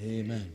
Amen.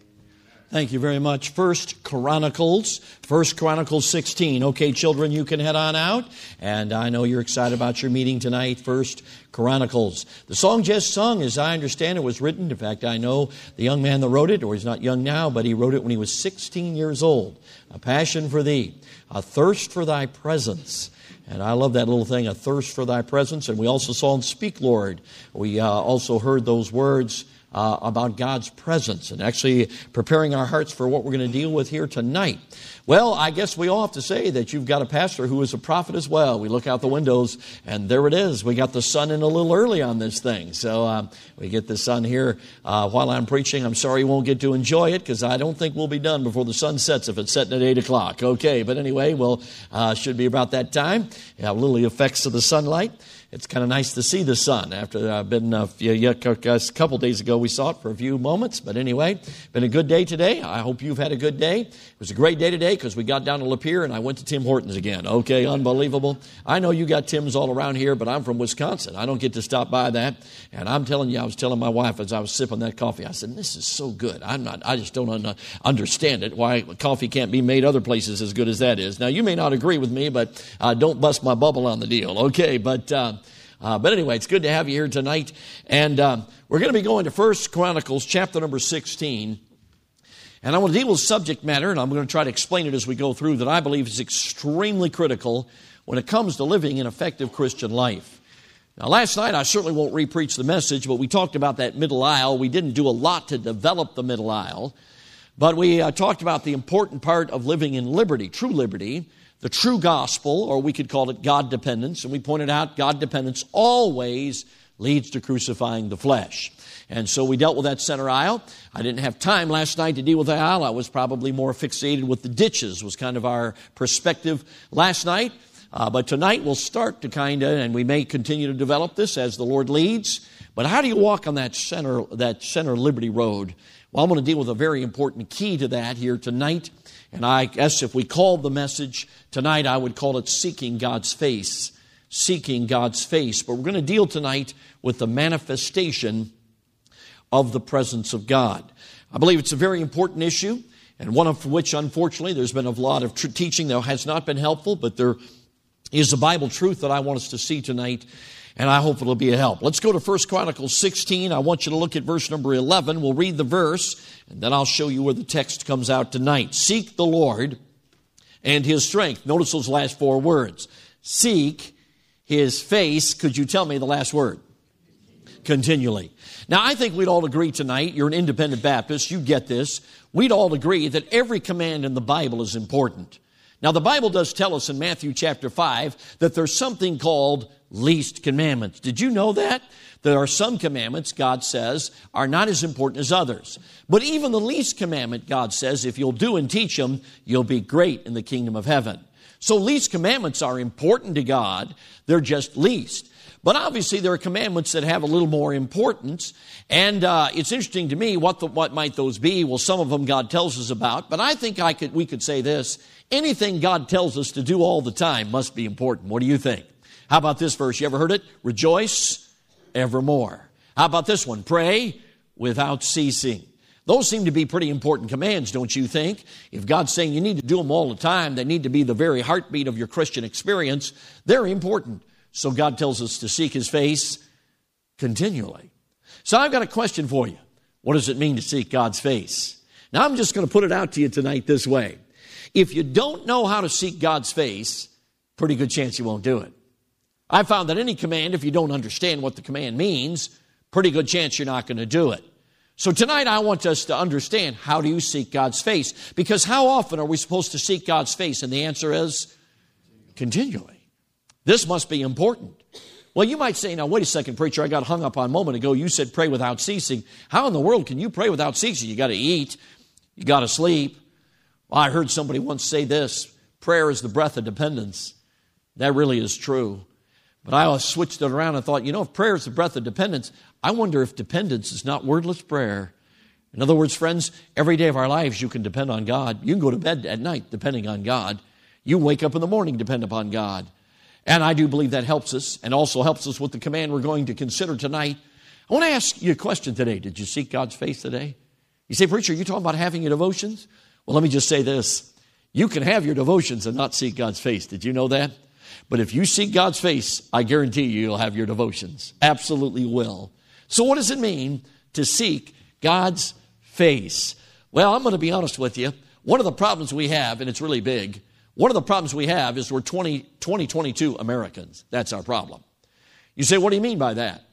Thank you very much. First Chronicles, First Chronicles 16. Okay, children, you can head on out. And I know you're excited about your meeting tonight. First Chronicles. The song just sung, as I understand it, was written. In fact, I know the young man that wrote it, or he's not young now, but he wrote it when he was 16 years old. A passion for thee, a thirst for thy presence. And I love that little thing, a thirst for thy presence. And we also saw in Speak, Lord, we uh, also heard those words uh, about God's presence and actually preparing our hearts for what we're going to deal with here tonight. Well, I guess we all have to say that you've got a pastor who is a prophet as well. We look out the windows and there it is. We got the sun in a little early on this thing. So uh, we get the sun here uh, while I'm preaching. I'm sorry you won't get to enjoy it because I don't think we'll be done before the sun sets if it's setting at 8 o'clock. Okay, but anyway, well, uh, should be about that time. Have little effects of the sunlight it's kind of nice to see the sun after I've been uh, a couple days ago we saw it for a few moments but anyway been a good day today. I hope you've had a good day. It was a great day today because we got down to Lapeer and I went to Tim Hortons again. Okay unbelievable. I know you got Tim's all around here but I'm from Wisconsin. I don't get to stop by that. And I'm telling you I was telling my wife as I was sipping that coffee I said this is so good. I'm not I just don't un- understand it why coffee can't be made other places as good as that is. Now you may not agree with me but uh, don't bust my bubble on the deal okay? But uh, uh, but anyway, it's good to have you here tonight. And um, we're going to be going to First Chronicles chapter number 16. And I want to deal with subject matter, and I'm going to try to explain it as we go through, that I believe is extremely critical when it comes to living an effective Christian life. Now, last night, I certainly won't repreach the message, but we talked about that middle aisle. We didn't do a lot to develop the middle aisle, but we uh, talked about the important part of living in liberty, true liberty, the true gospel, or we could call it God dependence, and we pointed out God dependence always leads to crucifying the flesh. And so we dealt with that center aisle. I didn't have time last night to deal with the aisle. I was probably more fixated with the ditches, was kind of our perspective last night. Uh, but tonight we'll start to kind of, and we may continue to develop this as the Lord leads. But how do you walk on that center, that center Liberty Road? Well, I'm going to deal with a very important key to that here tonight. And I guess if we called the message tonight, I would call it Seeking God's Face. Seeking God's Face. But we're going to deal tonight with the manifestation of the presence of God. I believe it's a very important issue, and one of which, unfortunately, there's been a lot of teaching that has not been helpful, but there is a Bible truth that I want us to see tonight and I hope it'll be a help. Let's go to 1 Chronicles 16. I want you to look at verse number 11. We'll read the verse, and then I'll show you where the text comes out tonight. Seek the Lord and his strength. Notice those last four words. Seek his face. Could you tell me the last word? Continually. Now, I think we'd all agree tonight, you're an independent Baptist, you get this. We'd all agree that every command in the Bible is important. Now, the Bible does tell us in Matthew chapter 5 that there's something called least commandments. Did you know that? There are some commandments, God says, are not as important as others. But even the least commandment, God says, if you'll do and teach them, you'll be great in the kingdom of heaven. So least commandments are important to God. They're just least. But obviously, there are commandments that have a little more importance. And uh, it's interesting to me what the, what might those be. Well, some of them God tells us about. But I think I could we could say this: anything God tells us to do all the time must be important. What do you think? How about this verse? You ever heard it? Rejoice evermore. How about this one? Pray without ceasing. Those seem to be pretty important commands, don't you think? If God's saying you need to do them all the time, they need to be the very heartbeat of your Christian experience, they're important. So God tells us to seek His face continually. So I've got a question for you. What does it mean to seek God's face? Now I'm just going to put it out to you tonight this way. If you don't know how to seek God's face, pretty good chance you won't do it. I found that any command, if you don't understand what the command means, pretty good chance you're not going to do it. So tonight I want us to understand how do you seek God's face? Because how often are we supposed to seek God's face? And the answer is continually. This must be important. Well, you might say, now, wait a second, preacher, I got hung up on a moment ago. You said pray without ceasing. How in the world can you pray without ceasing? You got to eat, you got to sleep. Well, I heard somebody once say this prayer is the breath of dependence. That really is true. But I always switched it around and thought, you know, if prayer is the breath of dependence, I wonder if dependence is not wordless prayer. In other words, friends, every day of our lives you can depend on God. You can go to bed at night depending on God. You wake up in the morning depend upon God. And I do believe that helps us and also helps us with the command we're going to consider tonight. I want to ask you a question today. Did you seek God's face today? You say, Preacher, you talking about having your devotions? Well, let me just say this. You can have your devotions and not seek God's face. Did you know that? But if you seek God's face, I guarantee you, you'll have your devotions. Absolutely will. So, what does it mean to seek God's face? Well, I'm going to be honest with you. One of the problems we have, and it's really big, one of the problems we have is we're 20, 2022 Americans. That's our problem. You say, what do you mean by that?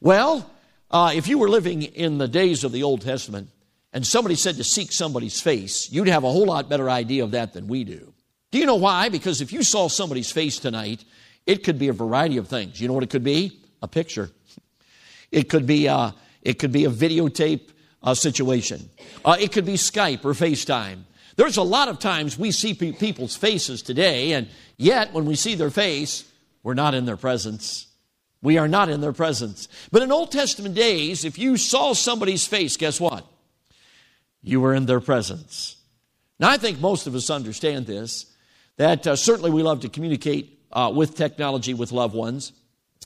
Well, uh, if you were living in the days of the Old Testament and somebody said to seek somebody's face, you'd have a whole lot better idea of that than we do. Do you know why? Because if you saw somebody's face tonight, it could be a variety of things. You know what it could be? A picture. It could be a, uh, it could be a videotape uh, situation. Uh, it could be Skype or FaceTime. There's a lot of times we see pe- people's faces today, and yet when we see their face, we're not in their presence. We are not in their presence. But in Old Testament days, if you saw somebody's face, guess what? You were in their presence. Now, I think most of us understand this, that uh, certainly we love to communicate uh, with technology with loved ones.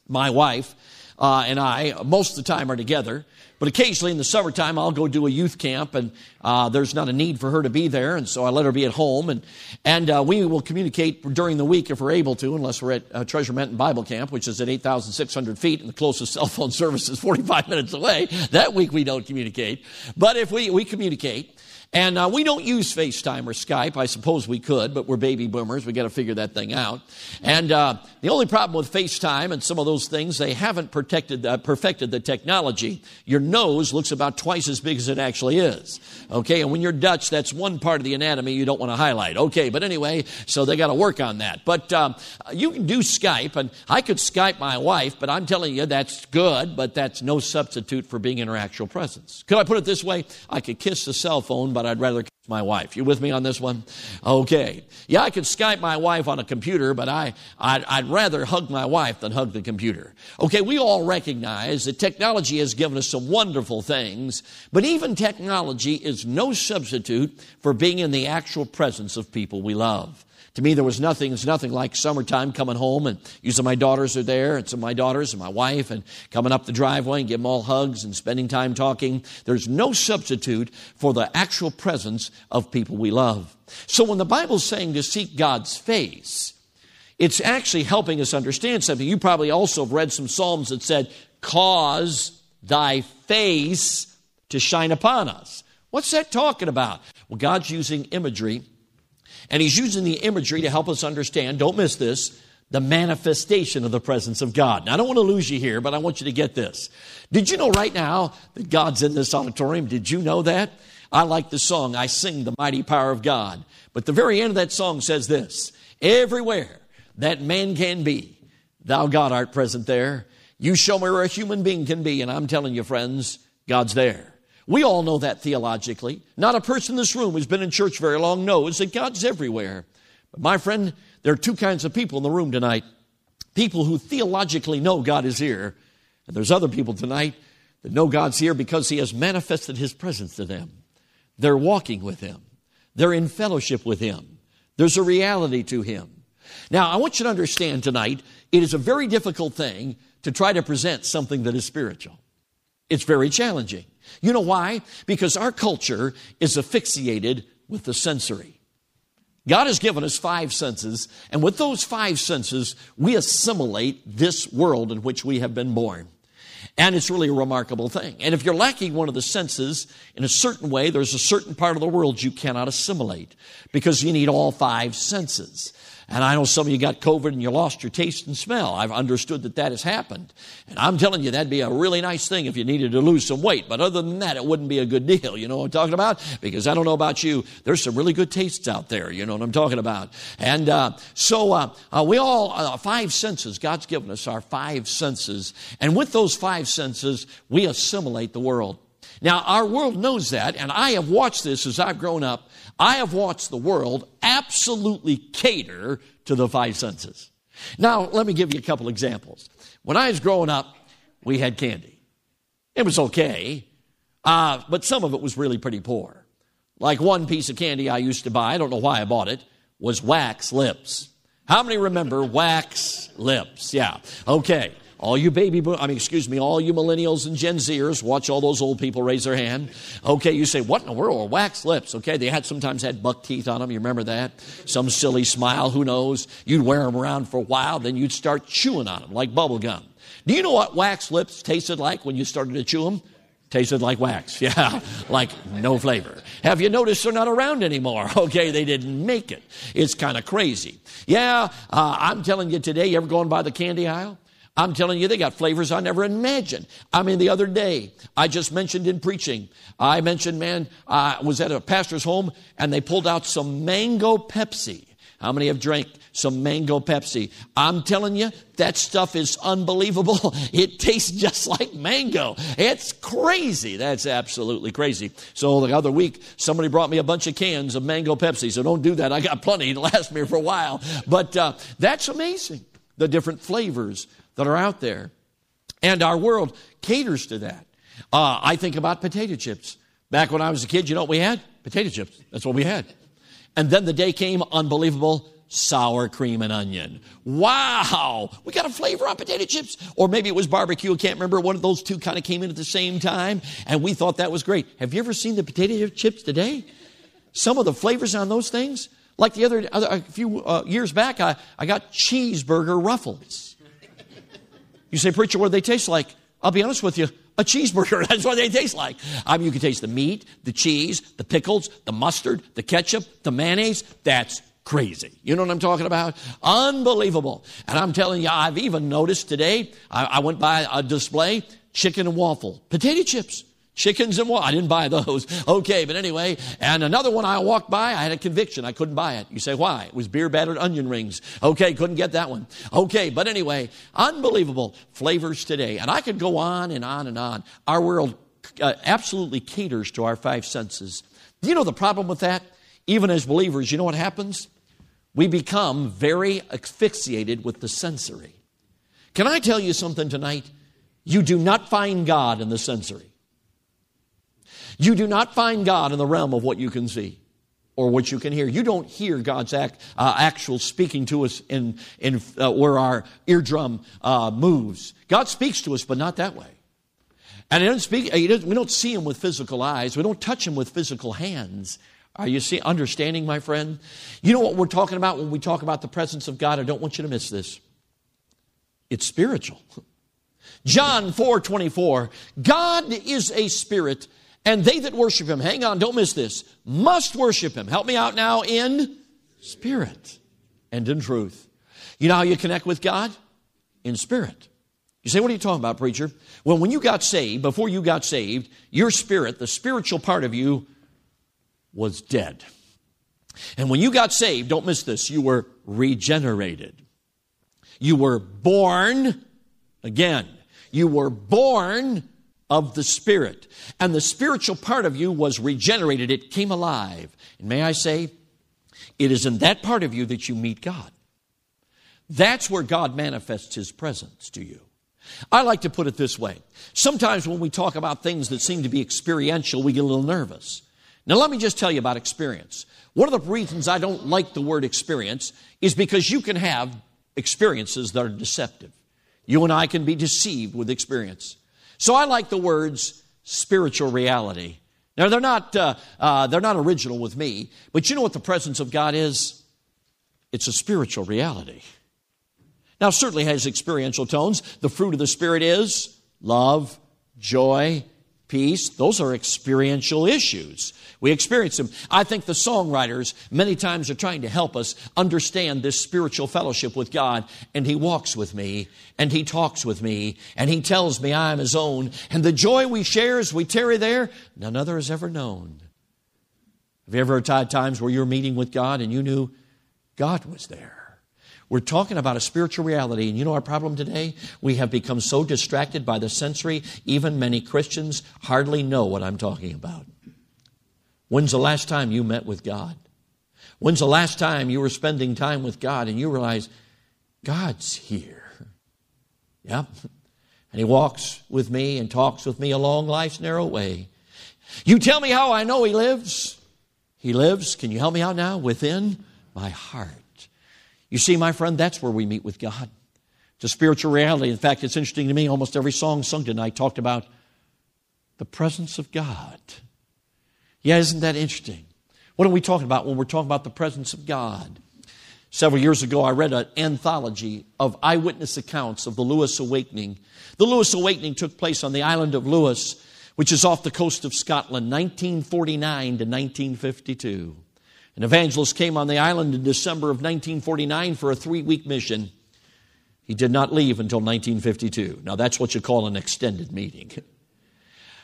My wife uh, and I, most of the time, are together. But occasionally in the summertime, I'll go do a youth camp, and uh, there's not a need for her to be there, and so I let her be at home. And, and uh, we will communicate during the week if we're able to, unless we're at uh, Treasure Mountain Bible Camp, which is at 8,600 feet, and the closest cell phone service is 45 minutes away. That week we don't communicate. But if we, we communicate, and uh, we don't use FaceTime or Skype. I suppose we could, but we're baby boomers. We got to figure that thing out. And uh, the only problem with FaceTime and some of those things, they haven't protected, uh, perfected the technology. Your nose looks about twice as big as it actually is. Okay, and when you're Dutch, that's one part of the anatomy you don't want to highlight. Okay, but anyway, so they got to work on that. But um, you can do Skype, and I could Skype my wife, but I'm telling you that's good, but that's no substitute for being in her actual presence. Could I put it this way? I could kiss the cell phone, but I'd rather kiss my wife. You with me on this one? Okay. Yeah, I could Skype my wife on a computer, but I, I'd, I'd rather hug my wife than hug the computer. Okay, we all recognize that technology has given us some wonderful things, but even technology is no substitute for being in the actual presence of people we love. To me, there was nothing, it's nothing like summertime coming home and usually my daughters are there and some of my daughters and my wife and coming up the driveway and give them all hugs and spending time talking. There's no substitute for the actual presence of people we love. So when the Bible's saying to seek God's face, it's actually helping us understand something. You probably also have read some Psalms that said, cause thy face to shine upon us. What's that talking about? Well, God's using imagery and he's using the imagery to help us understand, don't miss this, the manifestation of the presence of God. Now, I don't want to lose you here, but I want you to get this. Did you know right now that God's in this auditorium? Did you know that? I like the song, I sing the mighty power of God. But the very end of that song says this Everywhere that man can be, thou God art present there. You show me where a human being can be, and I'm telling you, friends, God's there. We all know that theologically. Not a person in this room who's been in church very long knows that God's everywhere. But my friend, there are two kinds of people in the room tonight. People who theologically know God is here, and there's other people tonight that know God's here because He has manifested His presence to them. They're walking with Him. They're in fellowship with Him. There's a reality to Him. Now, I want you to understand tonight, it is a very difficult thing to try to present something that is spiritual. It's very challenging. You know why? Because our culture is asphyxiated with the sensory. God has given us five senses, and with those five senses, we assimilate this world in which we have been born. And it's really a remarkable thing. And if you're lacking one of the senses in a certain way, there's a certain part of the world you cannot assimilate because you need all five senses. And I know some of you got COVID and you lost your taste and smell. I've understood that that has happened. And I'm telling you, that'd be a really nice thing if you needed to lose some weight. But other than that, it wouldn't be a good deal. You know what I'm talking about? Because I don't know about you. There's some really good tastes out there. You know what I'm talking about? And uh, so uh, uh, we all, uh, five senses, God's given us our five senses. And with those five senses, we assimilate the world. Now, our world knows that, and I have watched this as I've grown up. I have watched the world absolutely cater to the five senses. Now, let me give you a couple examples. When I was growing up, we had candy. It was okay, uh, but some of it was really pretty poor. Like one piece of candy I used to buy, I don't know why I bought it, was wax lips. How many remember wax lips? Yeah, okay. All you baby, I mean, excuse me, all you millennials and Gen Zers, watch all those old people raise their hand. Okay, you say, what in the world are wax lips? Okay, they had sometimes had buck teeth on them. You remember that? Some silly smile, who knows? You'd wear them around for a while, then you'd start chewing on them like bubble gum. Do you know what wax lips tasted like when you started to chew them? Tasted like wax. Yeah, like no flavor. Have you noticed they're not around anymore? Okay, they didn't make it. It's kind of crazy. Yeah, uh, I'm telling you today, you ever going by the candy aisle? I'm telling you, they got flavors I never imagined. I mean, the other day, I just mentioned in preaching, I mentioned, man, I was at a pastor's home and they pulled out some mango Pepsi. How many have drank some mango Pepsi? I'm telling you, that stuff is unbelievable. It tastes just like mango. It's crazy. That's absolutely crazy. So the other week, somebody brought me a bunch of cans of mango Pepsi. So don't do that. I got plenty to last me for a while. But uh, that's amazing. The different flavors that are out there. And our world caters to that. Uh, I think about potato chips. Back when I was a kid, you know what we had? Potato chips. That's what we had. And then the day came, unbelievable, sour cream and onion. Wow! We got a flavor on potato chips. Or maybe it was barbecue. I can't remember. One of those two kind of came in at the same time. And we thought that was great. Have you ever seen the potato chips today? Some of the flavors on those things. Like the other, a few uh, years back, I, I got cheeseburger ruffles. You say, preacher, what do they taste like? I'll be honest with you a cheeseburger. That's what they taste like. I mean, you can taste the meat, the cheese, the pickles, the mustard, the ketchup, the mayonnaise. That's crazy. You know what I'm talking about? Unbelievable. And I'm telling you, I've even noticed today, I, I went by a display, chicken and waffle, potato chips. Chickens and what? I didn't buy those. Okay, but anyway, and another one I walked by, I had a conviction. I couldn't buy it. You say, why? It was beer battered onion rings. Okay, couldn't get that one. Okay, but anyway, unbelievable flavors today. And I could go on and on and on. Our world uh, absolutely caters to our five senses. Do you know the problem with that? Even as believers, you know what happens? We become very asphyxiated with the sensory. Can I tell you something tonight? You do not find God in the sensory. You do not find God in the realm of what you can see or what you can hear. You don't hear God's act, uh, actual speaking to us in, in uh, where our eardrum uh, moves. God speaks to us, but not that way. And he doesn't speak, he doesn't, we don't see him with physical eyes. We don't touch him with physical hands. Are you see, understanding, my friend? You know what we're talking about when we talk about the presence of God? I don't want you to miss this. It's spiritual. John 4 24. God is a spirit and they that worship him, hang on, don't miss this, must worship him. Help me out now in spirit and in truth. You know how you connect with God? In spirit. You say, what are you talking about, preacher? Well, when you got saved, before you got saved, your spirit, the spiritual part of you, was dead. And when you got saved, don't miss this, you were regenerated. You were born again. You were born of the Spirit. And the spiritual part of you was regenerated, it came alive. And may I say, it is in that part of you that you meet God. That's where God manifests His presence to you. I like to put it this way. Sometimes when we talk about things that seem to be experiential, we get a little nervous. Now, let me just tell you about experience. One of the reasons I don't like the word experience is because you can have experiences that are deceptive. You and I can be deceived with experience. So I like the words spiritual reality. Now they're not uh, uh, they're not original with me, but you know what the presence of God is? It's a spiritual reality. Now certainly has experiential tones. The fruit of the spirit is love, joy, peace. Those are experiential issues. We experience them. I think the songwriters many times are trying to help us understand this spiritual fellowship with God. And He walks with me, and He talks with me, and He tells me I am His own. And the joy we share as we tarry there, none other has ever known. Have you ever had times where you're meeting with God and you knew God was there? We're talking about a spiritual reality, and you know our problem today? We have become so distracted by the sensory, even many Christians hardly know what I'm talking about. When's the last time you met with God? When's the last time you were spending time with God and you realize God's here? Yep. And He walks with me and talks with me along life's narrow way. You tell me how I know He lives. He lives, can you help me out now? Within my heart. You see, my friend, that's where we meet with God. It's a spiritual reality. In fact, it's interesting to me, almost every song sung tonight talked about the presence of God. Yeah, isn't that interesting? What are we talking about when we're talking about the presence of God? Several years ago, I read an anthology of eyewitness accounts of the Lewis Awakening. The Lewis Awakening took place on the island of Lewis, which is off the coast of Scotland, 1949 to 1952. An evangelist came on the island in December of 1949 for a three week mission. He did not leave until 1952. Now, that's what you call an extended meeting.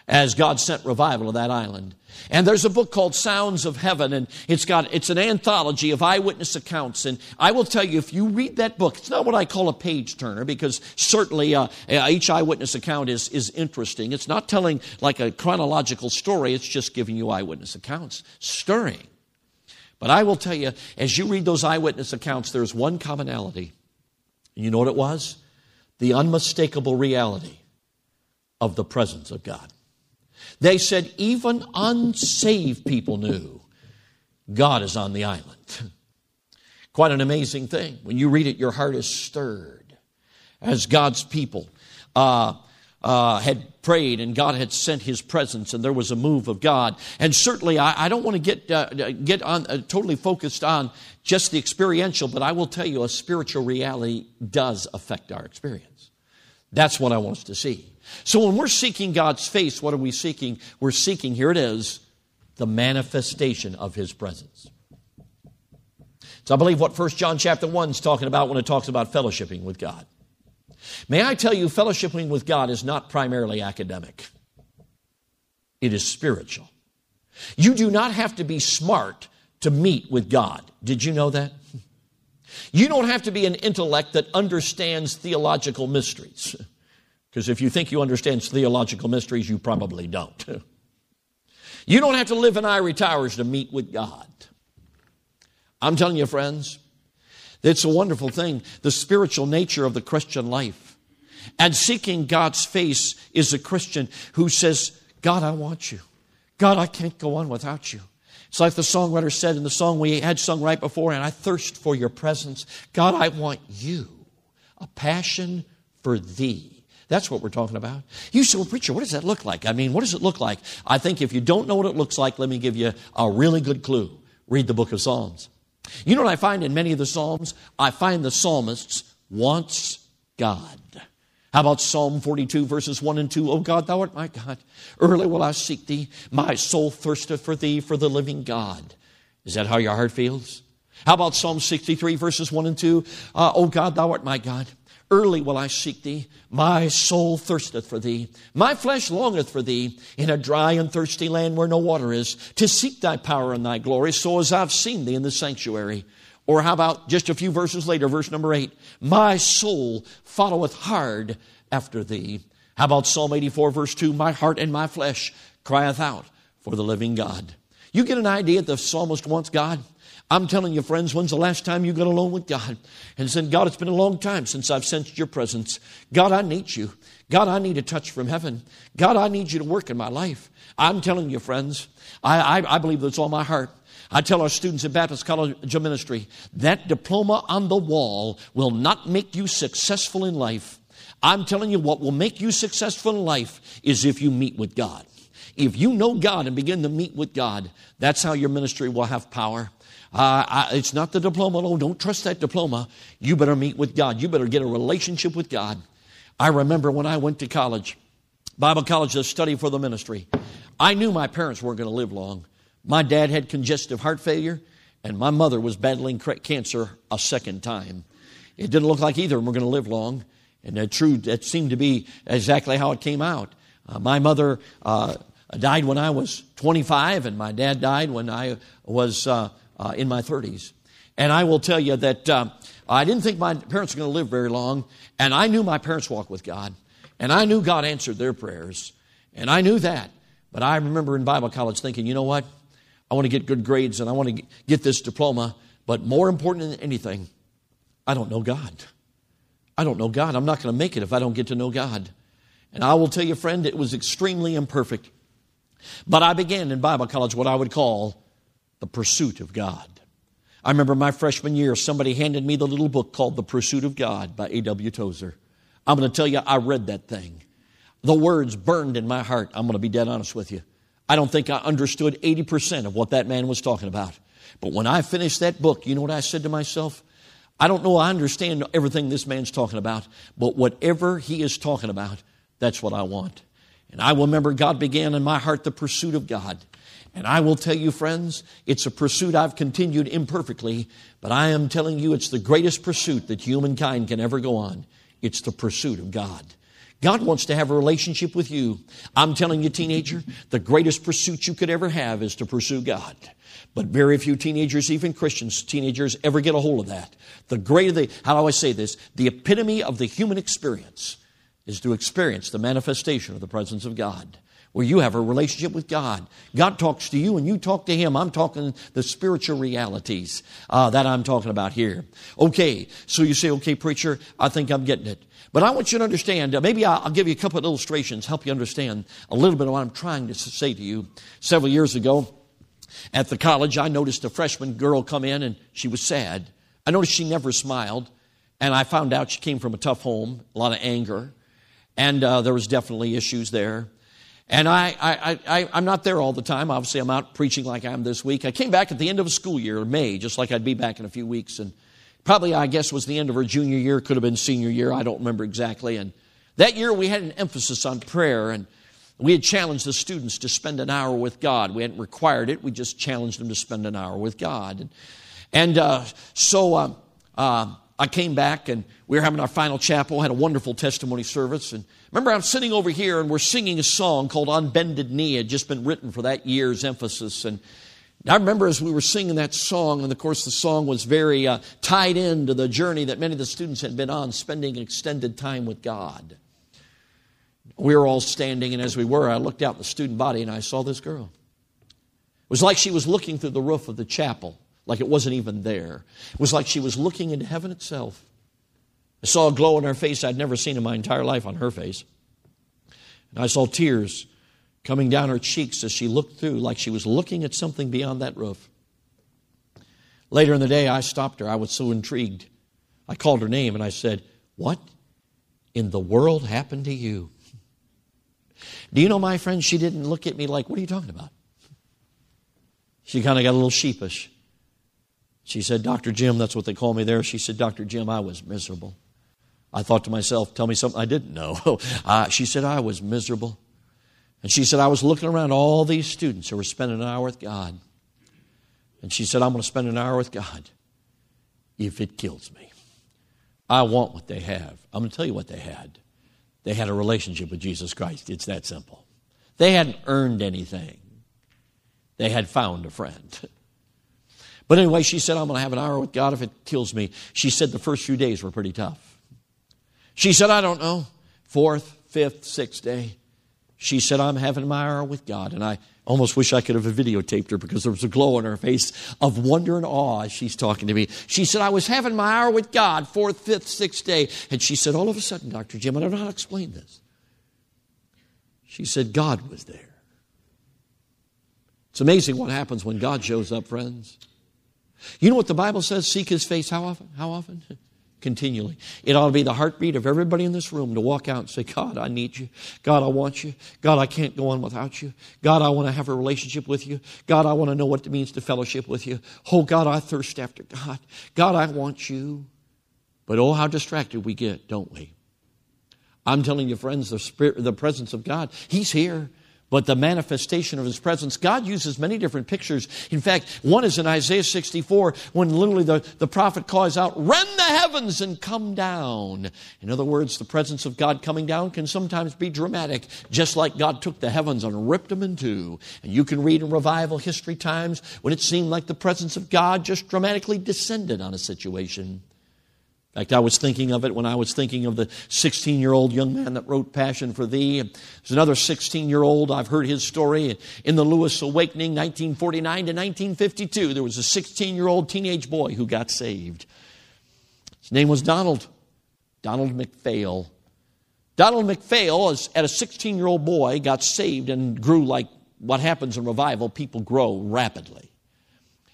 As God sent revival to that island. And there's a book called Sounds of Heaven, and it's got it's an anthology of eyewitness accounts. And I will tell you, if you read that book, it's not what I call a page turner because certainly uh, each eyewitness account is is interesting. It's not telling like a chronological story; it's just giving you eyewitness accounts, stirring. But I will tell you, as you read those eyewitness accounts, there's one commonality. You know what it was? The unmistakable reality of the presence of God. They said even unsaved people knew God is on the island. Quite an amazing thing. When you read it, your heart is stirred as God's people uh, uh, had prayed and God had sent His presence and there was a move of God. And certainly, I, I don't want to get uh, get on uh, totally focused on just the experiential, but I will tell you, a spiritual reality does affect our experience. That's what I want us to see. So when we're seeking God's face, what are we seeking? We're seeking, here it is, the manifestation of His presence. So I believe what 1 John chapter 1 is talking about when it talks about fellowshipping with God. May I tell you, fellowshipping with God is not primarily academic, it is spiritual. You do not have to be smart to meet with God. Did you know that? You don't have to be an intellect that understands theological mysteries. Because if you think you understand theological mysteries, you probably don't. You don't have to live in ivory towers to meet with God. I'm telling you, friends, it's a wonderful thing, the spiritual nature of the Christian life. And seeking God's face is a Christian who says, God, I want you. God, I can't go on without you. It's like the songwriter said in the song we had sung right before, and I thirst for your presence. God, I want you. A passion for thee. That's what we're talking about. You say, well, preacher, what does that look like? I mean, what does it look like? I think if you don't know what it looks like, let me give you a really good clue. Read the book of Psalms. You know what I find in many of the Psalms? I find the psalmists wants God. How about Psalm 42, verses 1 and 2? Oh God, thou art my God. Early will I seek thee. My soul thirsteth for thee, for the living God. Is that how your heart feels? How about Psalm 63, verses 1 and 2? Uh, oh God, thou art my God. Early will I seek thee. My soul thirsteth for thee. My flesh longeth for thee in a dry and thirsty land where no water is, to seek thy power and thy glory, so as I've seen thee in the sanctuary. Or how about just a few verses later, verse number eight? My soul followeth hard after thee. How about Psalm 84, verse 2? My heart and my flesh crieth out for the living God. You get an idea the psalmist wants God? I'm telling you, friends, when's the last time you got alone with God and said, God, it's been a long time since I've sensed your presence. God, I need you. God, I need a touch from heaven. God, I need you to work in my life. I'm telling you, friends, I, I, I believe that's all my heart. I tell our students at Baptist College of Ministry that diploma on the wall will not make you successful in life. I'm telling you, what will make you successful in life is if you meet with God. If you know God and begin to meet with God, that's how your ministry will have power. Uh, I, it's not the diploma. No, don't trust that diploma. You better meet with God. You better get a relationship with God. I remember when I went to college, Bible college to study for the ministry. I knew my parents weren't going to live long. My dad had congestive heart failure, and my mother was battling cancer a second time. It didn't look like either of them were going to live long, and that true. That seemed to be exactly how it came out. Uh, my mother uh, died when I was 25, and my dad died when I was uh, uh, in my 30s. And I will tell you that uh, I didn't think my parents were going to live very long, and I knew my parents walked with God, and I knew God answered their prayers, and I knew that. But I remember in Bible college thinking, you know what? I want to get good grades and I want to get this diploma, but more important than anything, I don't know God. I don't know God. I'm not going to make it if I don't get to know God. And I will tell you, friend, it was extremely imperfect. But I began in Bible college what I would call the pursuit of God. I remember my freshman year, somebody handed me the little book called The Pursuit of God by A.W. Tozer. I'm going to tell you, I read that thing. The words burned in my heart. I'm going to be dead honest with you. I don't think I understood 80% of what that man was talking about. But when I finished that book, you know what I said to myself? I don't know I understand everything this man's talking about, but whatever he is talking about, that's what I want. And I remember God began in my heart the pursuit of God. And I will tell you, friends, it's a pursuit I've continued imperfectly, but I am telling you it's the greatest pursuit that humankind can ever go on. It's the pursuit of God. God wants to have a relationship with you. I'm telling you, teenager, the greatest pursuit you could ever have is to pursue God. But very few teenagers, even Christians, teenagers, ever get a hold of that. The greater the, how do I say this? The epitome of the human experience is to experience the manifestation of the presence of God where you have a relationship with God. God talks to you and you talk to Him. I'm talking the spiritual realities uh, that I'm talking about here. Okay, so you say, okay, preacher, I think I'm getting it. But I want you to understand, uh, maybe I'll, give you a couple of illustrations, help you understand a little bit of what I'm trying to say to you. Several years ago at the college, I noticed a freshman girl come in and she was sad. I noticed she never smiled. And I found out she came from a tough home, a lot of anger. And uh, there was definitely issues there. And I, I, I, I'm not there all the time. Obviously, I'm out preaching like I am this week. I came back at the end of a school year, May, just like I'd be back in a few weeks. And probably, I guess, was the end of her junior year, could have been senior year. I don't remember exactly. And that year, we had an emphasis on prayer. And we had challenged the students to spend an hour with God. We hadn't required it, we just challenged them to spend an hour with God. And, and uh, so uh, uh, I came back and we were having our final chapel, had a wonderful testimony service. And remember, I'm sitting over here and we're singing a song called On Bended Knee. It had just been written for that year's emphasis. And I remember as we were singing that song, and of course the song was very uh, tied into the journey that many of the students had been on, spending extended time with God. We were all standing, and as we were, I looked out the student body and I saw this girl. It was like she was looking through the roof of the chapel, like it wasn't even there. It was like she was looking into heaven itself. I saw a glow in her face I'd never seen in my entire life on her face. And I saw tears coming down her cheeks as she looked through, like she was looking at something beyond that roof. Later in the day, I stopped her. I was so intrigued. I called her name and I said, What in the world happened to you? Do you know, my friend, she didn't look at me like, What are you talking about? She kind of got a little sheepish. She said, Dr. Jim, that's what they call me there. She said, Dr. Jim, I was miserable. I thought to myself, tell me something I didn't know. uh, she said, I was miserable. And she said, I was looking around all these students who were spending an hour with God. And she said, I'm going to spend an hour with God if it kills me. I want what they have. I'm going to tell you what they had. They had a relationship with Jesus Christ. It's that simple. They hadn't earned anything, they had found a friend. But anyway, she said, I'm going to have an hour with God if it kills me. She said the first few days were pretty tough. She said, I don't know, fourth, fifth, sixth day. She said, I'm having my hour with God. And I almost wish I could have videotaped her because there was a glow on her face of wonder and awe as she's talking to me. She said, I was having my hour with God, fourth, fifth, sixth day. And she said, All of a sudden, Dr. Jim, I don't know how to explain this. She said, God was there. It's amazing what happens when God shows up, friends. You know what the Bible says? Seek his face how often? How often? Continually. It ought to be the heartbeat of everybody in this room to walk out and say, God, I need you. God, I want you. God, I can't go on without you. God, I want to have a relationship with you. God, I want to know what it means to fellowship with you. Oh, God, I thirst after God. God, I want you. But oh, how distracted we get, don't we? I'm telling you, friends, the spirit, the presence of God, He's here but the manifestation of his presence. God uses many different pictures. In fact, one is in Isaiah 64 when literally the, the prophet calls out, Rend the heavens and come down. In other words, the presence of God coming down can sometimes be dramatic, just like God took the heavens and ripped them in two. And you can read in revival history times when it seemed like the presence of God just dramatically descended on a situation. In fact, I was thinking of it when I was thinking of the 16 year old young man that wrote Passion for Thee. There's another 16 year old, I've heard his story. In the Lewis Awakening, 1949 to 1952, there was a 16 year old teenage boy who got saved. His name was Donald, Donald McPhail. Donald McPhail, as, at a 16 year old boy, got saved and grew like what happens in revival people grow rapidly.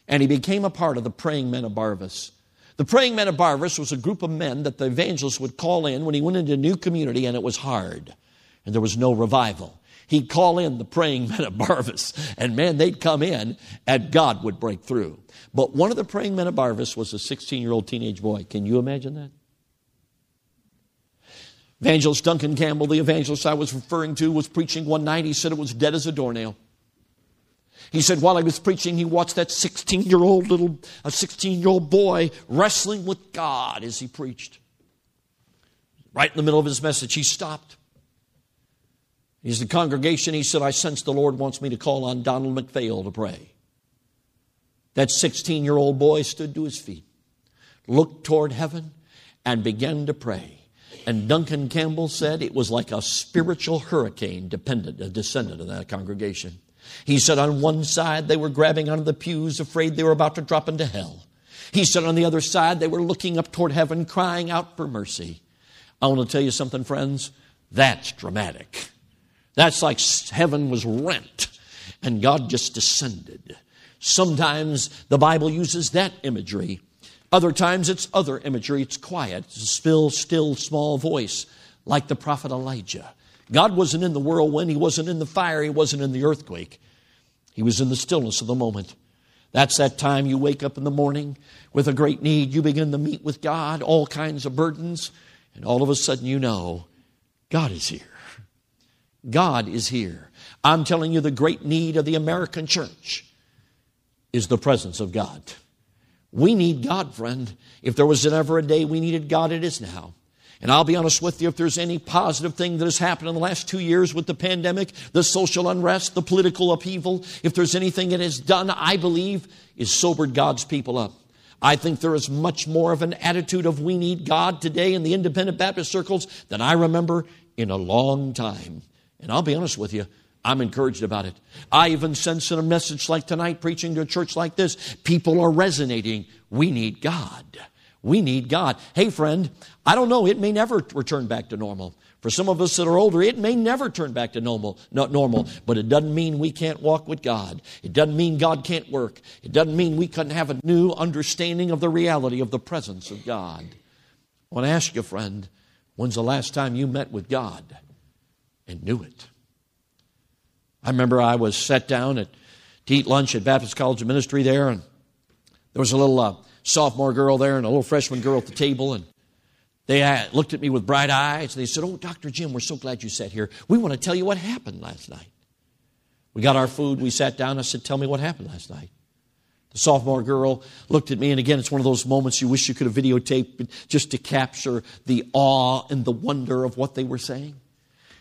and he became a part of the praying men of Barnabas. The praying men of Barnabas was a group of men that the evangelist would call in when he went into a new community and it was hard and there was no revival. He'd call in the praying men of Barnabas, and man, they'd come in and God would break through. But one of the praying men of Barnabas was a 16 year old teenage boy. Can you imagine that? Evangelist Duncan Campbell, the evangelist I was referring to, was preaching one night. He said it was dead as a doornail. He said while I was preaching, he watched that 16 year old little, a 16 year old boy wrestling with God as he preached. Right in the middle of his message, he stopped. He's the congregation. He said, I sense the Lord wants me to call on Donald McPhail to pray. That 16 year old boy stood to his feet, looked toward heaven, and began to pray. And Duncan Campbell said it was like a spiritual hurricane dependent, a descendant of that congregation. He said on one side they were grabbing onto the pews, afraid they were about to drop into hell. He said on the other side they were looking up toward heaven, crying out for mercy. I want to tell you something, friends. That's dramatic. That's like heaven was rent and God just descended. Sometimes the Bible uses that imagery. Other times it's other imagery. It's quiet. It's a still, still, small voice, like the prophet Elijah. God wasn't in the whirlwind. He wasn't in the fire. He wasn't in the earthquake. He was in the stillness of the moment. That's that time you wake up in the morning with a great need. You begin to meet with God, all kinds of burdens, and all of a sudden you know God is here. God is here. I'm telling you, the great need of the American church is the presence of God. We need God, friend. If there was ever a day we needed God, it is now. And I'll be honest with you, if there's any positive thing that has happened in the last two years with the pandemic, the social unrest, the political upheaval, if there's anything it has done, I believe, is sobered God's people up. I think there is much more of an attitude of we need God today in the independent Baptist circles than I remember in a long time. And I'll be honest with you, I'm encouraged about it. I even sense in a message like tonight, preaching to a church like this, people are resonating. We need God. We need God. Hey, friend, I don't know. It may never return back to normal. For some of us that are older, it may never turn back to normal, not normal, but it doesn't mean we can't walk with God. It doesn't mean God can't work. It doesn't mean we couldn't have a new understanding of the reality of the presence of God. I want to ask you, friend, when's the last time you met with God and knew it? I remember I was sat down at, to eat lunch at Baptist College of Ministry there, and there was a little uh, sophomore girl there and a little freshman girl at the table, and they uh, looked at me with bright eyes. They said, Oh, Dr. Jim, we're so glad you sat here. We want to tell you what happened last night. We got our food, we sat down. I said, Tell me what happened last night. The sophomore girl looked at me, and again, it's one of those moments you wish you could have videotaped just to capture the awe and the wonder of what they were saying.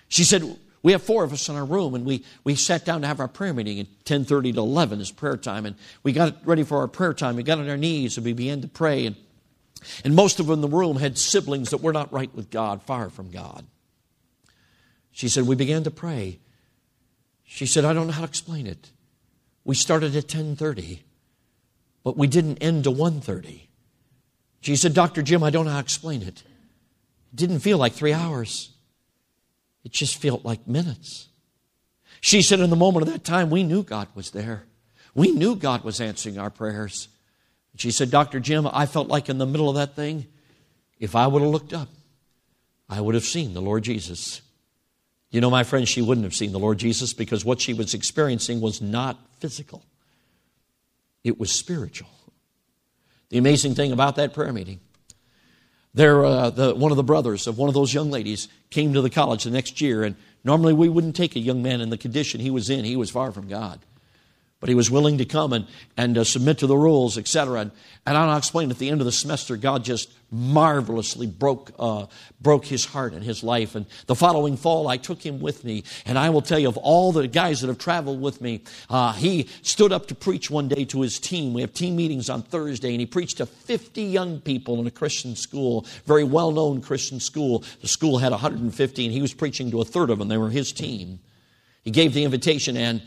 She said, we have four of us in our room, and we, we sat down to have our prayer meeting at 10.30 to 11 is prayer time. And we got ready for our prayer time. We got on our knees, and we began to pray. And, and most of them in the room had siblings that were not right with God, far from God. She said, we began to pray. She said, I don't know how to explain it. We started at 10.30, but we didn't end to 1.30. She said, Dr. Jim, I don't know how to explain it. It didn't feel like three hours. It just felt like minutes. She said, in the moment of that time, we knew God was there. We knew God was answering our prayers. She said, Dr. Jim, I felt like in the middle of that thing, if I would have looked up, I would have seen the Lord Jesus. You know, my friend, she wouldn't have seen the Lord Jesus because what she was experiencing was not physical, it was spiritual. The amazing thing about that prayer meeting there, uh, the, one of the brothers of one of those young ladies came to the college the next year, and normally we wouldn't take a young man in the condition he was in. He was far from God but he was willing to come and, and uh, submit to the rules, etc. And, and I'll explain at the end of the semester, God just marvelously broke, uh, broke his heart and his life. And the following fall, I took him with me. And I will tell you, of all the guys that have traveled with me, uh, he stood up to preach one day to his team. We have team meetings on Thursday, and he preached to 50 young people in a Christian school, very well known Christian school. The school had 150, and he was preaching to a third of them. They were his team. He gave the invitation, and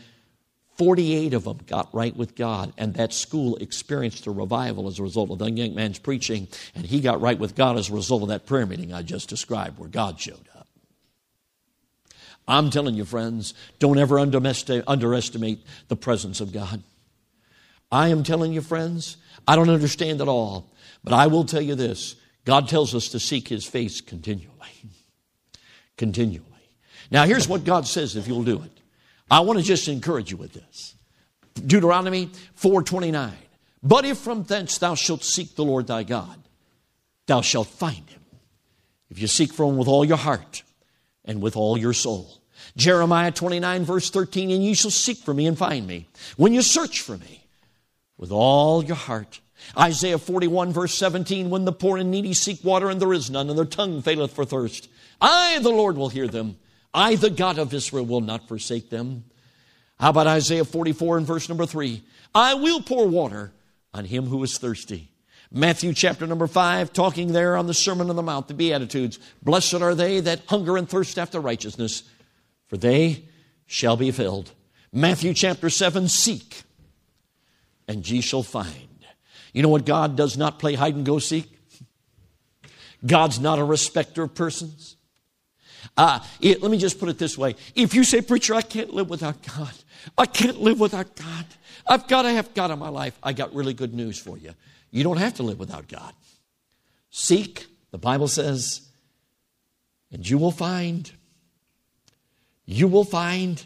48 of them got right with God, and that school experienced a revival as a result of the young man's preaching, and he got right with God as a result of that prayer meeting I just described where God showed up. I'm telling you, friends, don't ever underestimate the presence of God. I am telling you, friends, I don't understand it all, but I will tell you this God tells us to seek His face continually. continually. Now, here's what God says if you'll do it. I want to just encourage you with this. Deuteronomy 4:29. But if from thence thou shalt seek the Lord thy God, thou shalt find him. If you seek for him with all your heart and with all your soul. Jeremiah 29 verse 13, and ye shall seek for me and find me when you search for me with all your heart. Isaiah 41 verse 17, when the poor and needy seek water and there is none and their tongue faileth for thirst. I, the Lord, will hear them. I, the God of Israel, will not forsake them. How about Isaiah 44 and verse number 3? I will pour water on him who is thirsty. Matthew chapter number 5, talking there on the Sermon on the Mount, the Beatitudes. Blessed are they that hunger and thirst after righteousness, for they shall be filled. Matthew chapter 7, seek, and ye shall find. You know what God does not play hide and go seek? God's not a respecter of persons. Uh, it, let me just put it this way. If you say, Preacher, I can't live without God, I can't live without God, I've got to have God in my life, I got really good news for you. You don't have to live without God. Seek, the Bible says, and you will find. You will find.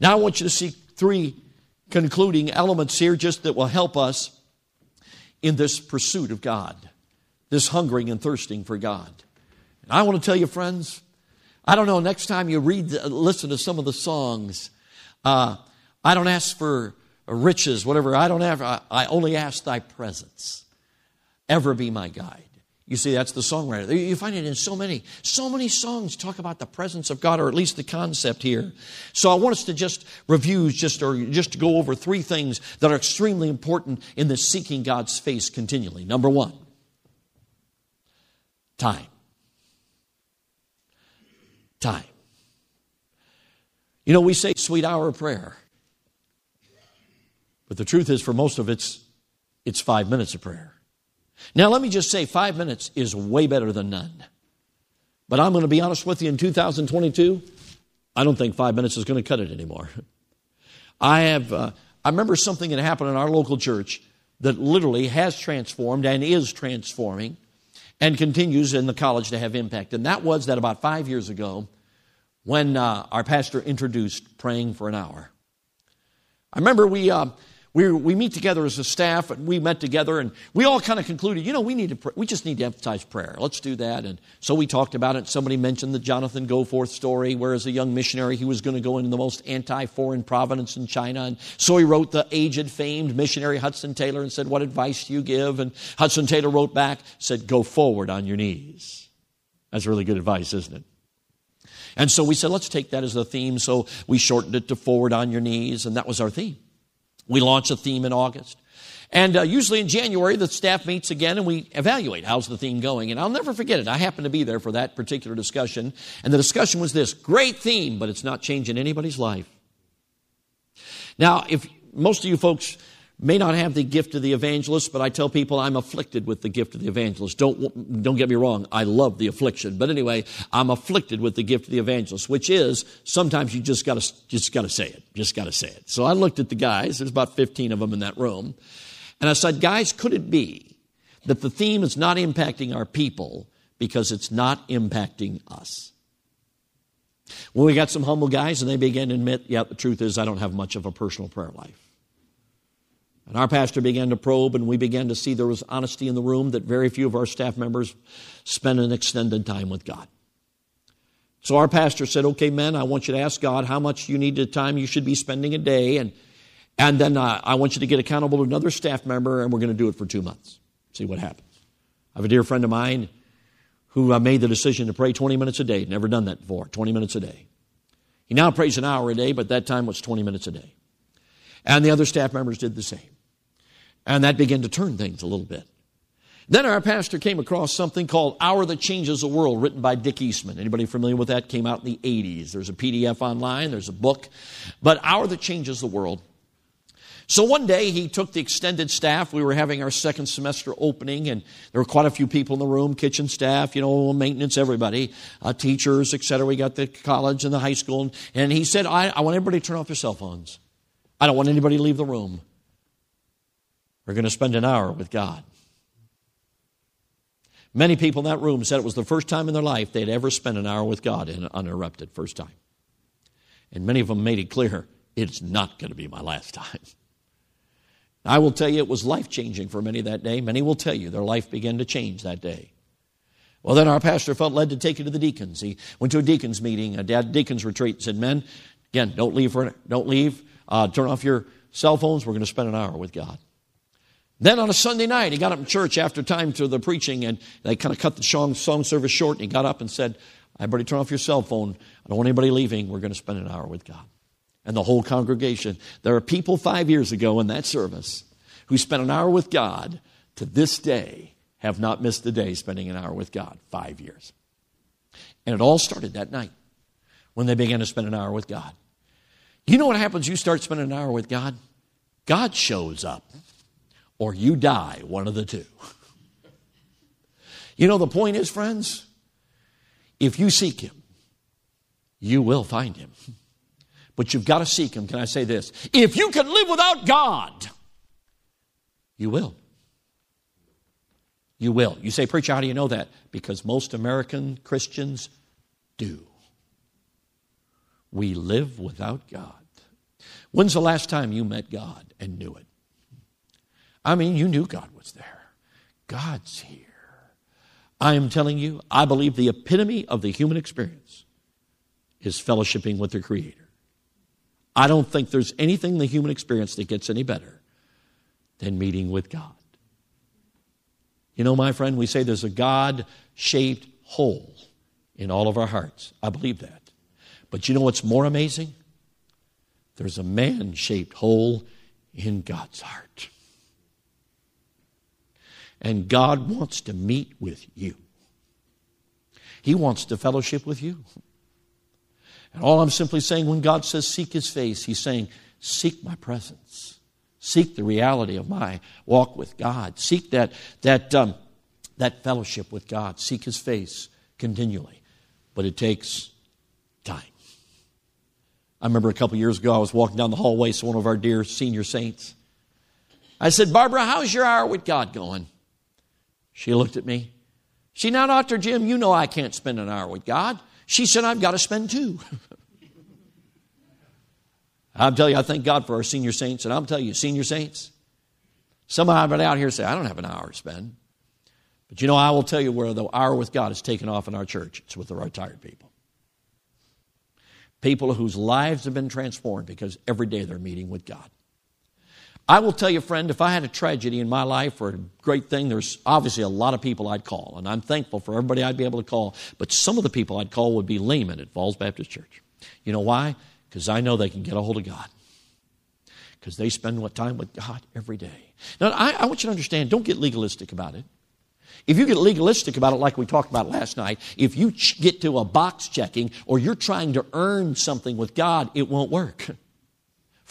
Now I want you to see three concluding elements here just that will help us in this pursuit of God, this hungering and thirsting for God. And I want to tell you, friends, I don't know, next time you read, listen to some of the songs, uh, I don't ask for riches, whatever. I don't ever, I only ask thy presence. Ever be my guide. You see, that's the songwriter. You find it in so many, so many songs talk about the presence of God, or at least the concept here. So I want us to just review, just or just to go over three things that are extremely important in the seeking God's face continually. Number one, time. Time. You know, we say sweet hour of prayer. But the truth is, for most of it's, it's five minutes of prayer. Now, let me just say, five minutes is way better than none. But I'm going to be honest with you, in 2022, I don't think five minutes is going to cut it anymore. I have, uh, I remember something that happened in our local church that literally has transformed and is transforming and continues in the college to have impact. And that was that about five years ago when uh, our pastor introduced praying for an hour. I remember we, uh, we, we meet together as a staff, and we met together, and we all kind of concluded, you know, we need to, we just need to emphasize prayer. Let's do that. And so we talked about it. Somebody mentioned the Jonathan Goforth story, where as a young missionary, he was going to go into the most anti-foreign province in China, and so he wrote the aged, famed missionary Hudson Taylor and said, "What advice do you give?" And Hudson Taylor wrote back, said, "Go forward on your knees." That's really good advice, isn't it? And so we said, let's take that as the theme. So we shortened it to forward on your knees, and that was our theme. We launch a theme in August. And uh, usually in January, the staff meets again and we evaluate how's the theme going. And I'll never forget it. I happened to be there for that particular discussion. And the discussion was this great theme, but it's not changing anybody's life. Now, if most of you folks may not have the gift of the evangelist, but I tell people I'm afflicted with the gift of the evangelist. Don't, don't get me wrong. I love the affliction. But anyway, I'm afflicted with the gift of the evangelist, which is sometimes you just gotta, just gotta say it. Just gotta say it. So I looked at the guys. There's about 15 of them in that room. And I said, guys, could it be that the theme is not impacting our people because it's not impacting us? Well, we got some humble guys and they began to admit, yeah, the truth is I don't have much of a personal prayer life. And our pastor began to probe, and we began to see there was honesty in the room that very few of our staff members spent an extended time with God. So our pastor said, Okay, men, I want you to ask God how much you need the time you should be spending a day, and, and then uh, I want you to get accountable to another staff member, and we're going to do it for two months. See what happens. I have a dear friend of mine who uh, made the decision to pray 20 minutes a day. Never done that before, 20 minutes a day. He now prays an hour a day, but that time was 20 minutes a day. And the other staff members did the same. And that began to turn things a little bit. Then our pastor came across something called Hour That Changes the World, written by Dick Eastman. Anybody familiar with that? Came out in the 80s. There's a PDF online, there's a book. But Hour That Changes the World. So one day he took the extended staff. We were having our second semester opening, and there were quite a few people in the room kitchen staff, you know, maintenance, everybody, uh, teachers, etc. We got the college and the high school. And, and he said, I, I want everybody to turn off their cell phones. I don't want anybody to leave the room. Are going to spend an hour with God. Many people in that room said it was the first time in their life they'd ever spent an hour with God in uninterrupted, first time. And many of them made it clear it's not going to be my last time. I will tell you it was life changing for many that day. Many will tell you their life began to change that day. Well, then our pastor felt led to take it to the deacons. He went to a deacons meeting, a deacons retreat, and said, Men, again, don't leave, for, don't leave. Uh, turn off your cell phones. We're going to spend an hour with God. Then on a Sunday night, he got up in church after time to the preaching, and they kind of cut the song, song service short, and he got up and said, Everybody turn off your cell phone. I don't want anybody leaving. We're going to spend an hour with God. And the whole congregation. There are people five years ago in that service who spent an hour with God to this day have not missed a day spending an hour with God. Five years. And it all started that night when they began to spend an hour with God. You know what happens? You start spending an hour with God? God shows up, or you die, one of the two. You know, the point is, friends, if you seek Him, you will find Him. But you've got to seek Him. Can I say this? If you can live without God, you will. You will. You say, Preacher, how do you know that? Because most American Christians do. We live without God. When's the last time you met God and knew it? I mean, you knew God was there. God's here. I am telling you, I believe the epitome of the human experience is fellowshipping with the Creator. I don't think there's anything in the human experience that gets any better than meeting with God. You know, my friend, we say there's a God shaped hole in all of our hearts. I believe that. But you know what's more amazing? There's a man shaped hole in God's heart. And God wants to meet with you. He wants to fellowship with you. And all I'm simply saying when God says seek his face, he's saying, seek my presence. Seek the reality of my walk with God. Seek that, that, um, that fellowship with God. Seek His face continually. But it takes time. I remember a couple years ago, I was walking down the hallway, so one of our dear senior saints. I said, Barbara, how's your hour with God going? She looked at me. She, now, Dr. Jim, you know I can't spend an hour with God. She said, I've got to spend two. I'm telling you, I thank God for our senior saints, and I'm telling you, senior saints, some of them out here say, I don't have an hour to spend. But you know, I will tell you where the hour with God is taken off in our church. It's with the retired people. People whose lives have been transformed because every day they're meeting with God. I will tell you, friend, if I had a tragedy in my life or a great thing, there's obviously a lot of people I'd call. And I'm thankful for everybody I'd be able to call. But some of the people I'd call would be laymen at Falls Baptist Church. You know why? because I know they can get a hold of God. Because they spend what time with God every day. Now, I, I want you to understand, don't get legalistic about it. If you get legalistic about it, like we talked about last night, if you ch- get to a box checking or you're trying to earn something with God, it won't work.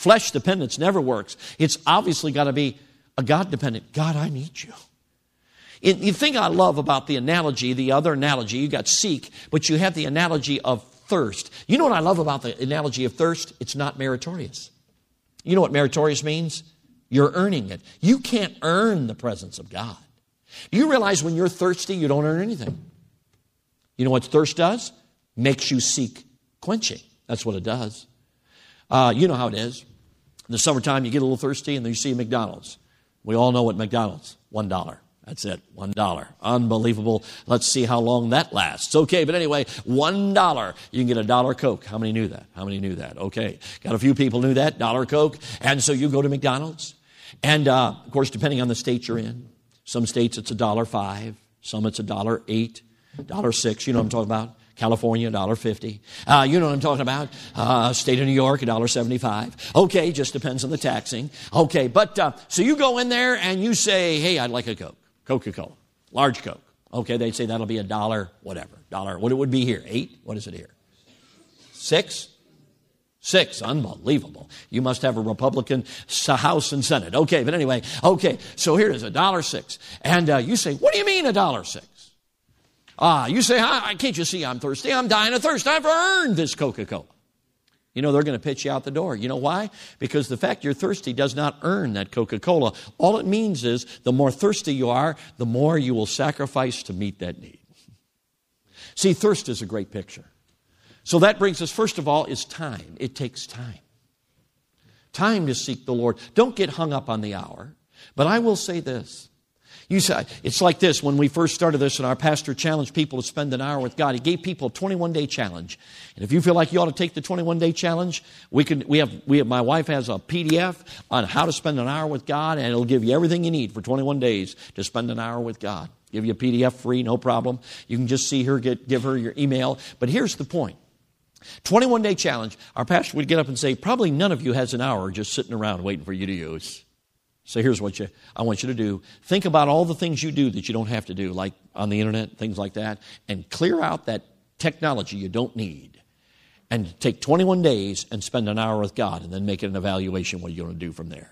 Flesh dependence never works. It's obviously got to be a God dependent. God, I need you. And the thing I love about the analogy, the other analogy, you got seek, but you have the analogy of thirst. You know what I love about the analogy of thirst? It's not meritorious. You know what meritorious means? You're earning it. You can't earn the presence of God. You realize when you're thirsty, you don't earn anything? You know what thirst does? Makes you seek quenching. That's what it does. Uh, you know how it is. In the summertime, you get a little thirsty and then you see McDonald's. We all know what McDonald's, $1. That's it, one dollar. Unbelievable. Let's see how long that lasts. Okay, but anyway, one dollar. You can get a dollar Coke. How many knew that? How many knew that? Okay, got a few people knew that dollar Coke, and so you go to McDonald's, and uh, of course, depending on the state you're in, some states it's a dollar five, some it's a dollar eight, dollar six. You know what I'm talking about? California, $1.50. Uh, you know what I'm talking about? Uh, state of New York, $1.75. Okay, just depends on the taxing. Okay, but uh, so you go in there and you say, hey, I'd like a Coke. Coca Cola, large Coke. Okay, they'd say that'll be a dollar, whatever. Dollar, what it would be here? Eight? What is it here? Six? Six. Unbelievable. You must have a Republican House and Senate. Okay, but anyway, okay, so here is, a dollar six. And uh, you say, what do you mean a dollar six? Ah, you say, I, can't you see I'm thirsty? I'm dying of thirst. I've earned this Coca Cola. You know, they're going to pitch you out the door. You know why? Because the fact you're thirsty does not earn that Coca Cola. All it means is the more thirsty you are, the more you will sacrifice to meet that need. See, thirst is a great picture. So that brings us, first of all, is time. It takes time. Time to seek the Lord. Don't get hung up on the hour. But I will say this. You say, it's like this when we first started this and our pastor challenged people to spend an hour with God. He gave people a 21 day challenge. And if you feel like you ought to take the 21 day challenge, we can, we have, we have, my wife has a PDF on how to spend an hour with God and it'll give you everything you need for 21 days to spend an hour with God. Give you a PDF free, no problem. You can just see her, get, give her your email. But here's the point. 21 day challenge. Our pastor would get up and say, probably none of you has an hour just sitting around waiting for you to use. So here's what you, I want you to do. Think about all the things you do that you don't have to do, like on the internet, things like that, and clear out that technology you don't need. And take 21 days and spend an hour with God and then make it an evaluation what you're going to do from there.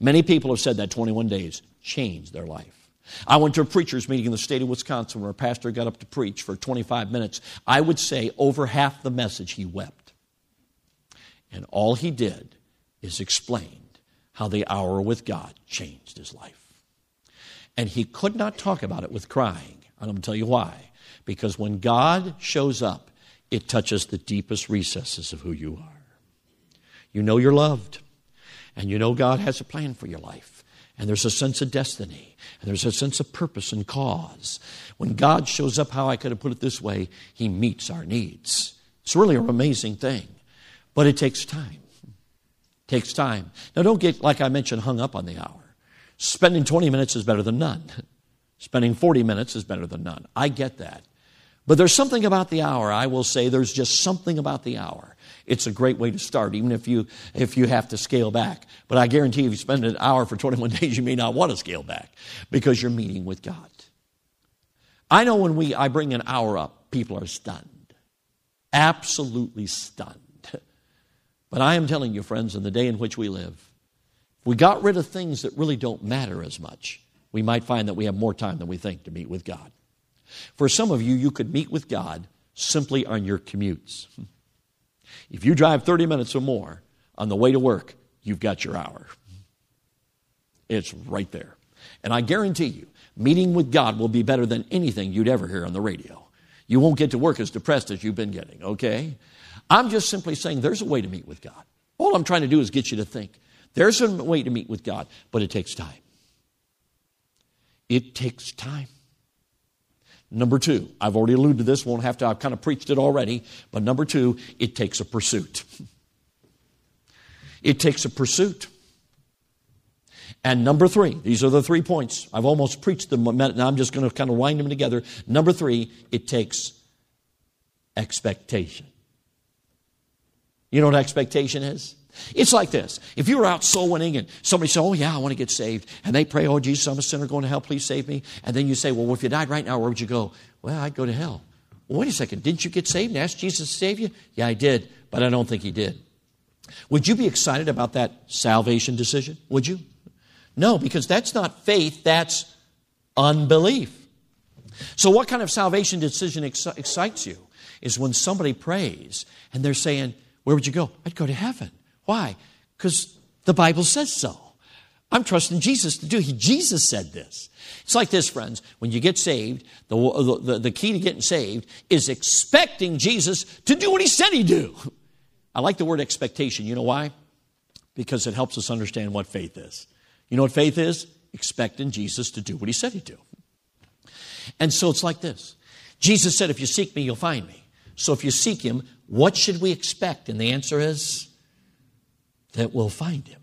Many people have said that 21 days changed their life. I went to a preacher's meeting in the state of Wisconsin where a pastor got up to preach for 25 minutes. I would say over half the message he wept. And all he did is explain how the hour with God changed his life. And he could not talk about it with crying. And I'm going to tell you why. Because when God shows up, it touches the deepest recesses of who you are. You know you're loved, and you know God has a plan for your life. And there's a sense of destiny, and there's a sense of purpose and cause. When God shows up, how I could have put it this way, He meets our needs. It's really an amazing thing, but it takes time. Takes time. Now, don't get, like I mentioned, hung up on the hour. Spending 20 minutes is better than none. Spending 40 minutes is better than none. I get that. But there's something about the hour. I will say there's just something about the hour. It's a great way to start, even if you, if you have to scale back. But I guarantee if you spend an hour for 21 days, you may not want to scale back because you're meeting with God. I know when we, I bring an hour up, people are stunned. Absolutely stunned. But I am telling you, friends, in the day in which we live, if we got rid of things that really don't matter as much, we might find that we have more time than we think to meet with God. For some of you, you could meet with God simply on your commutes. If you drive 30 minutes or more on the way to work, you've got your hour. It's right there. And I guarantee you, meeting with God will be better than anything you'd ever hear on the radio. You won't get to work as depressed as you've been getting, okay? I'm just simply saying there's a way to meet with God. All I'm trying to do is get you to think there's a way to meet with God, but it takes time. It takes time. Number two, I've already alluded to this, won't have to, I've kind of preached it already, but number two, it takes a pursuit. It takes a pursuit. And number three, these are the three points. I've almost preached them, now I'm just going to kind of wind them together. Number three, it takes expectation. You know what expectation is? It's like this. If you were out soul winning and somebody said, Oh, yeah, I want to get saved, and they pray, Oh, Jesus, I'm a sinner going to hell, please save me. And then you say, Well, if you died right now, where would you go? Well, I'd go to hell. Well, wait a second. Didn't you get saved and ask Jesus to save you? Yeah, I did, but I don't think he did. Would you be excited about that salvation decision? Would you? No, because that's not faith, that's unbelief. So, what kind of salvation decision excites you? Is when somebody prays and they're saying, where would you go? I'd go to heaven. Why? Because the Bible says so. I'm trusting Jesus to do it. Jesus said this. It's like this, friends. When you get saved, the, the, the key to getting saved is expecting Jesus to do what he said he'd do. I like the word expectation. You know why? Because it helps us understand what faith is. You know what faith is? Expecting Jesus to do what he said he'd do. And so it's like this Jesus said, If you seek me, you'll find me. So if you seek him, what should we expect? And the answer is that we'll find him.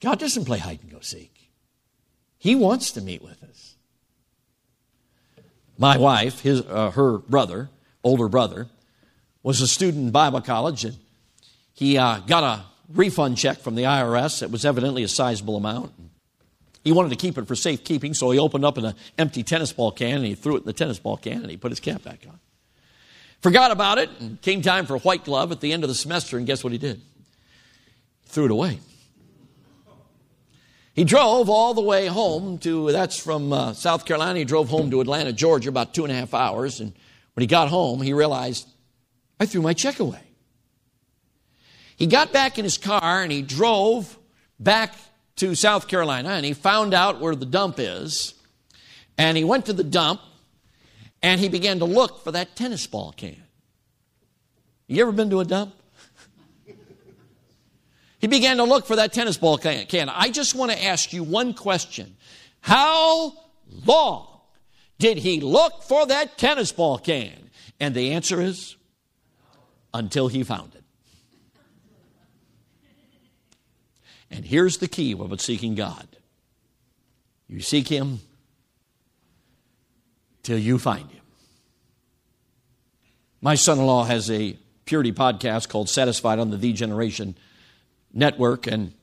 God doesn't play hide and go seek. He wants to meet with us. My wife, his, uh, her brother, older brother, was a student in Bible college, and he uh, got a refund check from the IRS. It was evidently a sizable amount. He wanted to keep it for safekeeping, so he opened up an empty tennis ball can and he threw it in the tennis ball can and he put his cap back on. Forgot about it, and came time for white glove at the end of the semester, and guess what he did? threw it away. He drove all the way home to, that's from uh, South Carolina. He drove home to Atlanta, Georgia, about two and a half hours. And when he got home, he realized I threw my check away. He got back in his car and he drove back to South Carolina and he found out where the dump is. And he went to the dump and he began to look for that tennis ball can. You ever been to a dump? he began to look for that tennis ball can. I just want to ask you one question. How long did he look for that tennis ball can? And the answer is until he found it. And here's the key about seeking God you seek Him till you find Him. My son in law has a purity podcast called Satisfied on the The Generation Network. And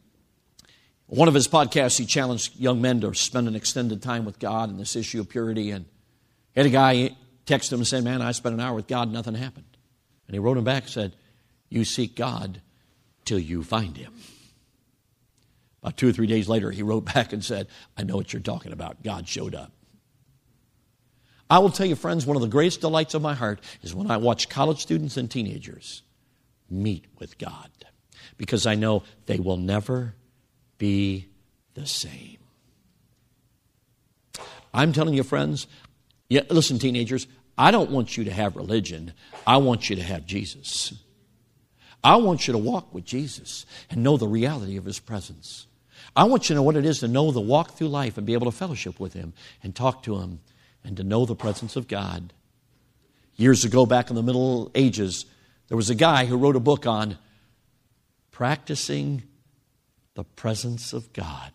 one of his podcasts, he challenged young men to spend an extended time with God in this issue of purity. And he had a guy text him and said, Man, I spent an hour with God, nothing happened. And he wrote him back and said, You seek God till you find him. About two or three days later, he wrote back and said, I know what you're talking about. God showed up. I will tell you, friends, one of the greatest delights of my heart is when I watch college students and teenagers meet with God because I know they will never be the same. I'm telling you, friends, yeah, listen, teenagers, I don't want you to have religion. I want you to have Jesus. I want you to walk with Jesus and know the reality of his presence. I want you to know what it is to know the walk through life and be able to fellowship with him and talk to him and to know the presence of God. Years ago, back in the Middle Ages, there was a guy who wrote a book on practicing the presence of God.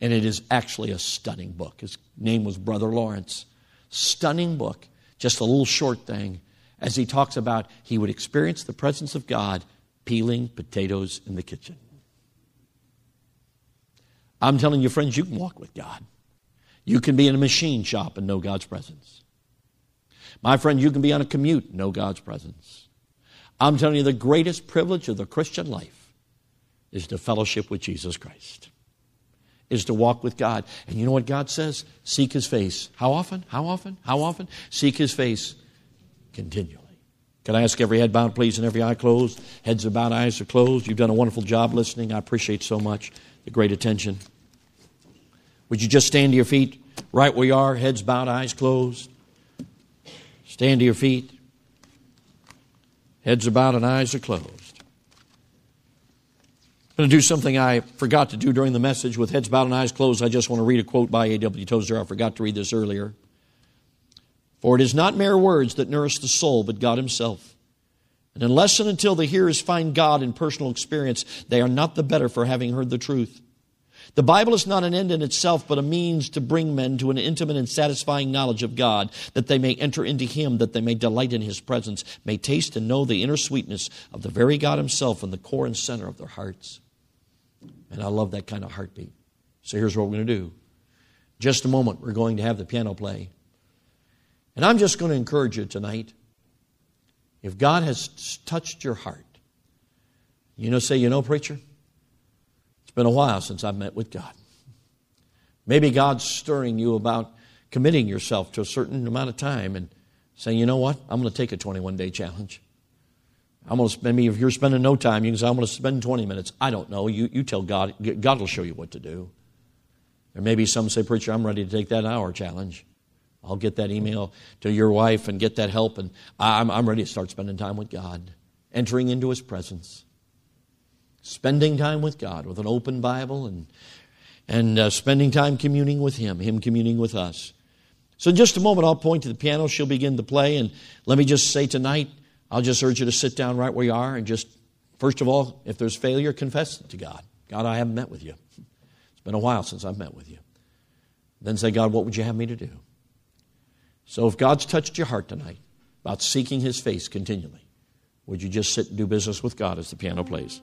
And it is actually a stunning book. His name was Brother Lawrence stunning book, just a little short thing, as he talks about he would experience the presence of God peeling potatoes in the kitchen. I'm telling you, friends, you can walk with God. You can be in a machine shop and know God's presence. My friend, you can be on a commute and know God's presence. I'm telling you, the greatest privilege of the Christian life is to fellowship with Jesus Christ is to walk with God. And you know what God says? Seek His face. How often? How often? How often? Seek His face continually. Can I ask every head bowed, please, and every eye closed? Heads are bowed, eyes are closed. You've done a wonderful job listening. I appreciate so much the great attention. Would you just stand to your feet right where you are, heads bowed, eyes closed? Stand to your feet. Heads are bowed and eyes are closed. I'm going to do something I forgot to do during the message with heads bowed and eyes closed. I just want to read a quote by A.W. Tozer. I forgot to read this earlier. For it is not mere words that nourish the soul, but God Himself. And unless and until the hearers find God in personal experience, they are not the better for having heard the truth. The Bible is not an end in itself, but a means to bring men to an intimate and satisfying knowledge of God, that they may enter into Him, that they may delight in His presence, may taste and know the inner sweetness of the very God Himself in the core and center of their hearts. And I love that kind of heartbeat. So here's what we're going to do. Just a moment, we're going to have the piano play. And I'm just going to encourage you tonight. If God has touched your heart, you know, say, you know, preacher, been a while since I've met with God. Maybe God's stirring you about committing yourself to a certain amount of time and saying, you know what, I'm going to take a 21 day challenge. I'm going to spend, maybe if you're spending no time, you can say, I'm going to spend 20 minutes. I don't know. You, you tell God. God will show you what to do. Or maybe some say, Preacher, I'm ready to take that hour challenge. I'll get that email to your wife and get that help, and I'm, I'm ready to start spending time with God, entering into His presence, spending time with God with an open Bible, and, and uh, spending time communing with Him, Him communing with us. So, in just a moment, I'll point to the piano. She'll begin to play, and let me just say tonight, I'll just urge you to sit down right where you are and just, first of all, if there's failure, confess it to God. God, I haven't met with you. It's been a while since I've met with you. Then say, God, what would you have me to do? So if God's touched your heart tonight about seeking his face continually, would you just sit and do business with God as the piano plays?